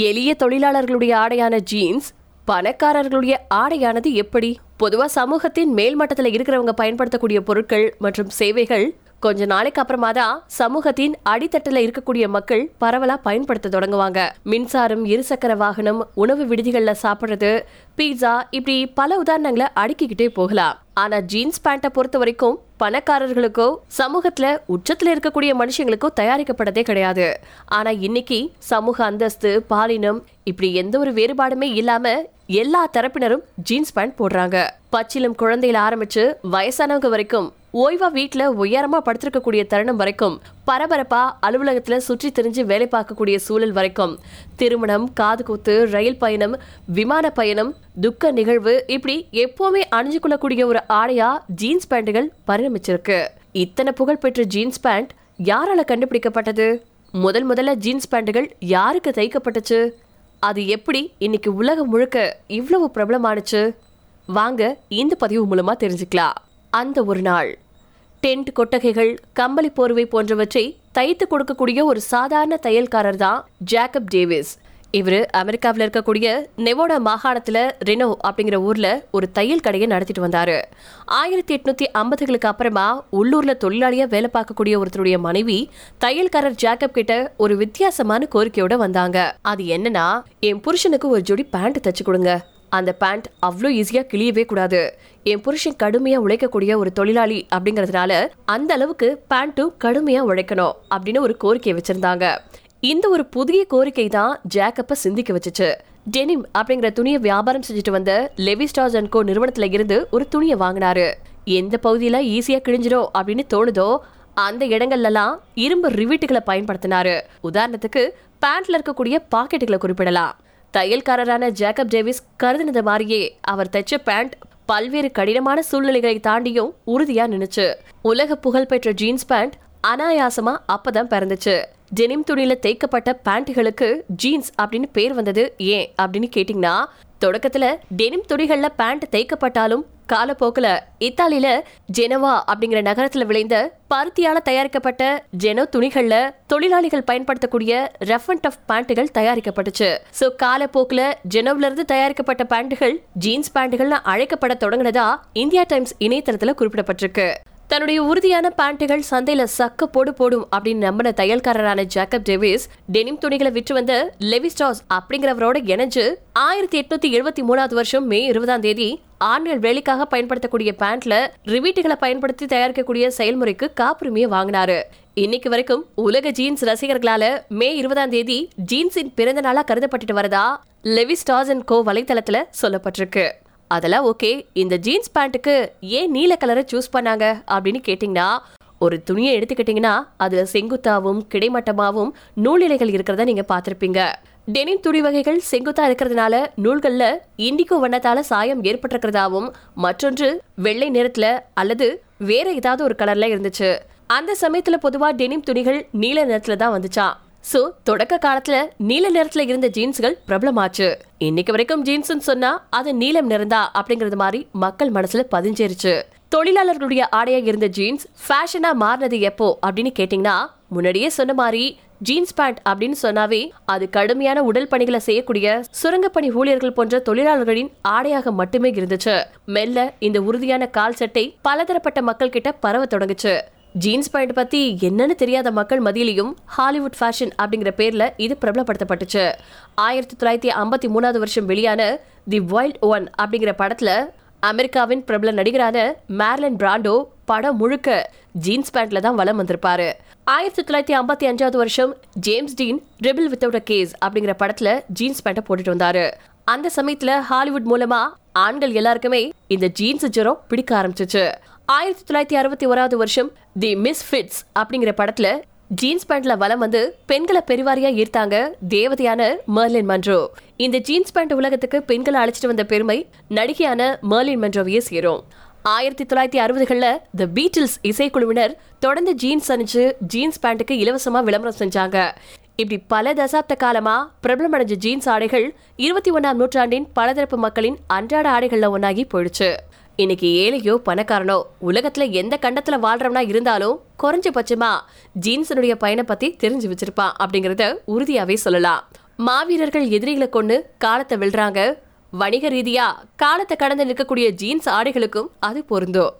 எளிய தொழிலாளர்களுடைய ஆடையான ஜீன்ஸ் பணக்காரர்களுடைய ஆடையானது எப்படி? பொதுவா சமூகத்தின் மேல்மட்டத்தில் இருக்கிறவங்க பயன்படுத்தக்கூடிய பொருட்கள் மற்றும் சேவைகள் கொஞ்ச நாளைக்கு அப்புறமா தான் சமூகத்தின் அடித்தட்டில் இருக்கக்கூடிய மக்கள் பரவலா பயன்படுத்த தொடங்குவாங்க. மின்சாரம் இருசக்கர வாகனம் உணவு விடுதிகளில் சாப்பிடுறது பீட்சா இப்படி பல உதாரணங்களை அடுக்கிக்கிட்டே போகலாம். ஆனா ஜீன்ஸ் பேண்ட்டை பொறுத்த வரைக்கும் பணக்காரர்களுக்கோ சமூகத்துல உச்சத்துல இருக்கக்கூடிய மனுஷங்களுக்கோ தயாரிக்கப்பட்டதே கிடையாது. ஆனா இன்னைக்கு சமூக அந்தஸ்து பாலினம் இப்படி எந்த ஒரு வேறுபாடுமே இல்லாம எல்லா தரப்பினரும் ஜீன்ஸ் பேண்ட் போடுறாங்க. பச்சிலும் குழந்தையில ஆரம்பிச்சு வயசானவங்க வரைக்கும் ஓய்வா வீட்டுல உயரமா படுத்திருக்கக்கூடிய தருணம் வரைக்கும் பரபரப்பா அலுவலகத்துல சுற்றி திரிஞ்சு வேலை பார்க்கக்கூடிய சூழல் வரைக்கும். திருமணம் காது கூத்து ரயில் பயணம் விமான பயணம் துக்க நிகழ்வு இப்படி எப்பவுமே அணிஞ்சு கொள்ளக்கூடிய ஒரு ஆடையா ஜீன்ஸ் பேண்ட்டுகள் பரிணமிச்சிருக்கு. இத்தனை புகழ்பெற்ற ஜீன்ஸ் பேண்ட் யாரால கண்டுபிடிக்கப்பட்டது? முதல் முதல்ல ஜீன்ஸ் பேண்ட்டுகள் யாருக்கு தைக்கப்பட்டுச்சு? அது எப்படி இன்னைக்கு உலகம் முழுக்க இவ்வளவு பிரபலமானுச்சு? வாங்க இந்த பதிவு மூலமா தெரிஞ்சுக்கலாம். அந்த ஒரு நாள். டென்ட் கொட்டகைகள் கம்பளி போர்வை போன்றவற்றை தைத்து கொடுக்கக்கூடிய ஒரு சாதாரண தையல்காரர் தான் ஜேக்கப் டேவிஸ். இவர் அமெரிக்காவில் இருக்கக்கூடிய நெவோடா மாகாணத்தில் ரெனோ அப்படிங்கிற ஊரில் ஒரு தையல் கடையை நடத்திட்டு வந்தார். ஆயிரத்தி எட்நூத்தி ஐம்பதுகளுக்கு அப்புறமா உள்ளூரில் தொழிலாளியாக வேலை பார்க்கக்கூடிய ஒருத்தருடைய மனைவி தையல்காரர் ஜேக்கப் கிட்ட ஒரு வித்தியாசமான கோரிக்கையோட வந்தாங்க. அது என்னன்னா என் புருஷனுக்கு ஒரு ஜோடி பேண்ட் தச்சு கொடுங்க. அந்த பேண்ட் அவ்வளோ ஈஸியாக கிளியவே கூடாது. என் புருஷன் கடுமையாக உழைக்கக்கூடிய ஒரு தொழிலாளி அப்படிங்கறதுனால அந்த அளவுக்கு பேண்ட்டும் கடுமையாக உழைக்கணும் அப்படின்னு ஒரு கோரிக்கை வச்சுருந்தாங்க. இந்த ஒரு புதிய கோரிக்கை தான் ஜேக்கப்பை சிந்திக்க வச்சுச்சு. டெனிம் அப்படிங்கிற துணியை வியாபாரம் செஞ்சுட்டு வந்த லெவி ஸ்டார்ஸ் அண்ட் கோ நிறுவனத்தில் இருந்து ஒரு துணியை வாங்கினாரு. எந்த பகுதியில் ஈஸியாக கிழிஞ்சிடும் அப்படின்னு தோணுதோ அந்த இடங்கள்லாம் இரும்பு ரிவீட்டுகளை பயன்படுத்தினாரு. உதாரணத்துக்கு பேண்ட்ல இருக்கக்கூடிய பாக்கெட்டுகளை குறிப்பிடலாம். தையல்காரரான ஜேக்கப் டேவிஸ் கருதினது மாதிரியே அவர் தைச்ச பேண்ட் பல்வேறு கடினமான சூழ்நிலைகளை தாண்டியும் உறுதியா நின்னுச்சு. உலக புகழ்பெற்ற ஜீன்ஸ் பேண்ட் அனாயாசமா அப்பதான் பிறந்துச்சு. டெனிம் துணியில தேய்க்கப்பட்ட பேண்ட்டுகளுக்கு ஜீன்ஸ் அப்படின்னு பேர் வந்தது ஏன் அப்படின்னு கேட்டிங்கன்னா தொடக்கத்துல டெனிம் துணிகள்ல பேண்ட் தேய்க்கப்பட்டாலும் காலப்போக்கில் இத்தாலியில ஜெனவா அப்படிங்கிற நகரத்துல விளைந்த பருத்தியால தயாரிக்கப்பட்ட ஜெனோ துணிகள்ல தொழிலாளிகள் பயன்படுத்தக்கூடிய ரஃப் அண்ட் டஃப் பேண்ட்டுகள் தயாரிக்கப்பட்டுச்சு. சோ காலப்போக்கில் ஜெனோவ்ல இருந்து தயாரிக்கப்பட்ட பேண்ட்டுகள் ஜீன்ஸ் பேண்ட்டுகள்னு அழைக்கப்பட தொடங்கினதா இந்தியா டைம்ஸ் இணையதளத்துல குறிப்பிடப்பட்டிருக்கு. தன்னுடைய உறுதியான பேண்ட்டுகள் சந்தையில சக்க போடு போடும் அப்படின்னு நம்பின தையல்காரரான ஜேக்கப் டேவிஸ் டெனிம் துணிகளை விற்று வந்த லெவிஸ்டாஸ் அப்படிங்கிறவரோட இணைஞ்சு ஆயிரத்தி எட்நூத்தி எழுபத்தி மூணாவது வருஷம் மே இருபதாம் தேதி ஆண்கள் வேலைக்காக பயன்படுத்தக்கூடிய பேண்ட்ல ரிவீட்டுகளை பயன்படுத்தி தயாரிக்கக்கூடிய செயல்முறைக்கு காப்புரிமையை வாங்கினாரு. இன்னைக்கு வரைக்கும் உலக ஜீன்ஸ் ரசிகர்களால மே இருபதாம் தேதி ஜீன்ஸின் பிறந்த நாளா கருதப்பட்டுட்டு வரதா லெவி ஸ்டார்ஸ் அண்ட் கோ வலைத்தளத்துல சொல்லப்பட்டிருக்கு. அதெல்லாம் ஓகே இந்த ஜீன்ஸ் பேண்ட்டுக்கு ஏன் நீல கலரை சூஸ் பண்ணாங்க அப்படின்னு கேட்டிங்கன்னா ஒரு துணியை எடுத்துக்கிட்டிங்கன்னா அதுல செங்குத்தாவும் கிடைமட்டமாவும் நூலிலைகள் இருக்கிறத நீங்க பார்த்துருப்பீங்க. டெனிம் துணி வகைகள் செங்குத்தா இருக்கிறதுனால நூல்கள்ல இண்டிகோ வண்ணத்தால சாயம் ஏற்பட்டிருக்கிறதாவும் மற்றொன்று வெள்ளை நிறத்துல அல்லது வேற ஏதாவது ஒரு கலர்ல இருந்துச்சு. அந்த சமயத்துல பொதுவா டெனிம் துணிகள் நீல நிறத்துல தான் வந்துச்சா. சோ தொடக்க காலத்துல நீல நிறத்துல இருந்த ஜீன்ஸ்கள் பிரபலமாச்சு. இன்னைக்கு வரைக்கும் ஜீன்ஸ் சொன்னா அது நீலம் நிறந்தா அப்படிங்கறது மாதிரி மக்கள் மனசுல பதிஞ்சிருச்சு. தொழிலாளர்களுடைய ஆடையா இருந்த ஜீன்ஸ் ஃபேஷனா மாறினது எப்போ அப்படின்னு கேட்டீங்கன்னா முன்னாடியே சொன்ன மாதிரி ஜீன்ஸ் பேண்ட் அப்படின்னு சொன்னாவே அது கடுமையான உடல் பணிகளை செய்யக்கூடிய சுரங்கப்பணி ஊழியர்கள் போன்ற தொழிலாளர்களின் ஆடையாக மட்டுமே இருந்துச்சு. மெல்ல இந்த உறுதியான கால் சட்டை பலதரப்பட்ட மக்கள் கிட்ட பரவ தொடங்குச்சு. ஜீன்ஸ் பேண்ட் பத்தி என்னன்னு தெரியாத மக்கள் மதியிலையும் ஹாலிவுட் ஃபேஷன் அப்படிங்கிற பேர்ல இது பிரபலப்படுத்தப்பட்டுச்சு. ஆயிரத்தி தொள்ளாயிரத்தி ஐம்பத்தி மூணாவது வருஷம் வெளியான தி வைல்ட் ஒன் அப்படிங்கிற படத்துல அமெரிக்காவின் பிரபல நடிகரான மேர்லன் பிராண்டோ படம் முழுக்க ஜீன்ஸ் பேண்ட்ல தான் வலம் வந்திருப்பாரு. ஆயிரத்தி தொள்ளாயிரத்தி ஐம்பத்தி அஞ்சாவது வருஷம் James Dean rebel without a cause அப்படிங்கிற படத்துல ஜீன்ஸ் பேண்ட்டை போட்டுட்டு வந்தாரு. அந்த சமயத்துல ஹாலிவுட் மூலமா ஆண்கள் எல்லாருக்குமே இந்த ஜீன்ஸ் ஜுரம் பிடிக்க ஆரம்பிச்சிச்சு. ஆயிரத்தி தொள்ளாயிரத்தி அறுபத்தி ஓராவது வருஷம் தி மிஸ் ஃபிட்ஸ் அப்படிங்கிற படத்துல ஜீன்ஸ் பேண்ட்ல வலம் வந்து பெண்களை பெருவாரியா ஈர்த்தாங்க தேவதையான மர்லின் மன்றோ இந்த ஜீன்ஸ் பேண்ட் உலகத்துக்கு பெண்களை அழைச்சிட்டு வந்த பெருமை நடிகையான மர்லின் மன்றோவையே சேரும். ஆயிரத்தி தொள்ளாயிரத்தி அறுபதுகளில் த பீட்டில்ஸ் இசைக்குழுவினர் தொடர்ந்து ஜீன்ஸ் அணிச்சு ஜீன்ஸ் பேண்ட்டுக்கு இலவசமாக விளம்பரம் செஞ்சாங்க. இப்படி பல தசாப்த காலமா பிரபலமடைஞ்ச ஜீன்ஸ் ஆடைகள் இருபத்தி ஒன்னாம் நூற்றாண்டின் பலதரப்பு மக்களின் அன்றாட ஆடைகள்ல ஒன்னாகி போயிடுச்சு. இன்னைக்கு ஏழையோ பணக்காரனோ உலகத்துல எந்த கண்டத்துல வாழ்றவனா இருந்தாலும் குறைஞ்சபட்சமா ஜீன்ஸனுடைய பயனை பத்தி தெரிஞ்சு வச்சிருப்பான் அப்படிங்கறத உறுதியாவே சொல்லலாம். மாவீரர்கள் எதிரிகளை கொண்டு காலத்தை வெல்றாங்க. வணிக ரீதியா காலத்தை கடந்து நிற்கக்கூடிய ஜீன்ஸ் ஆடைகளுக்கும் அது பொருந்தும்.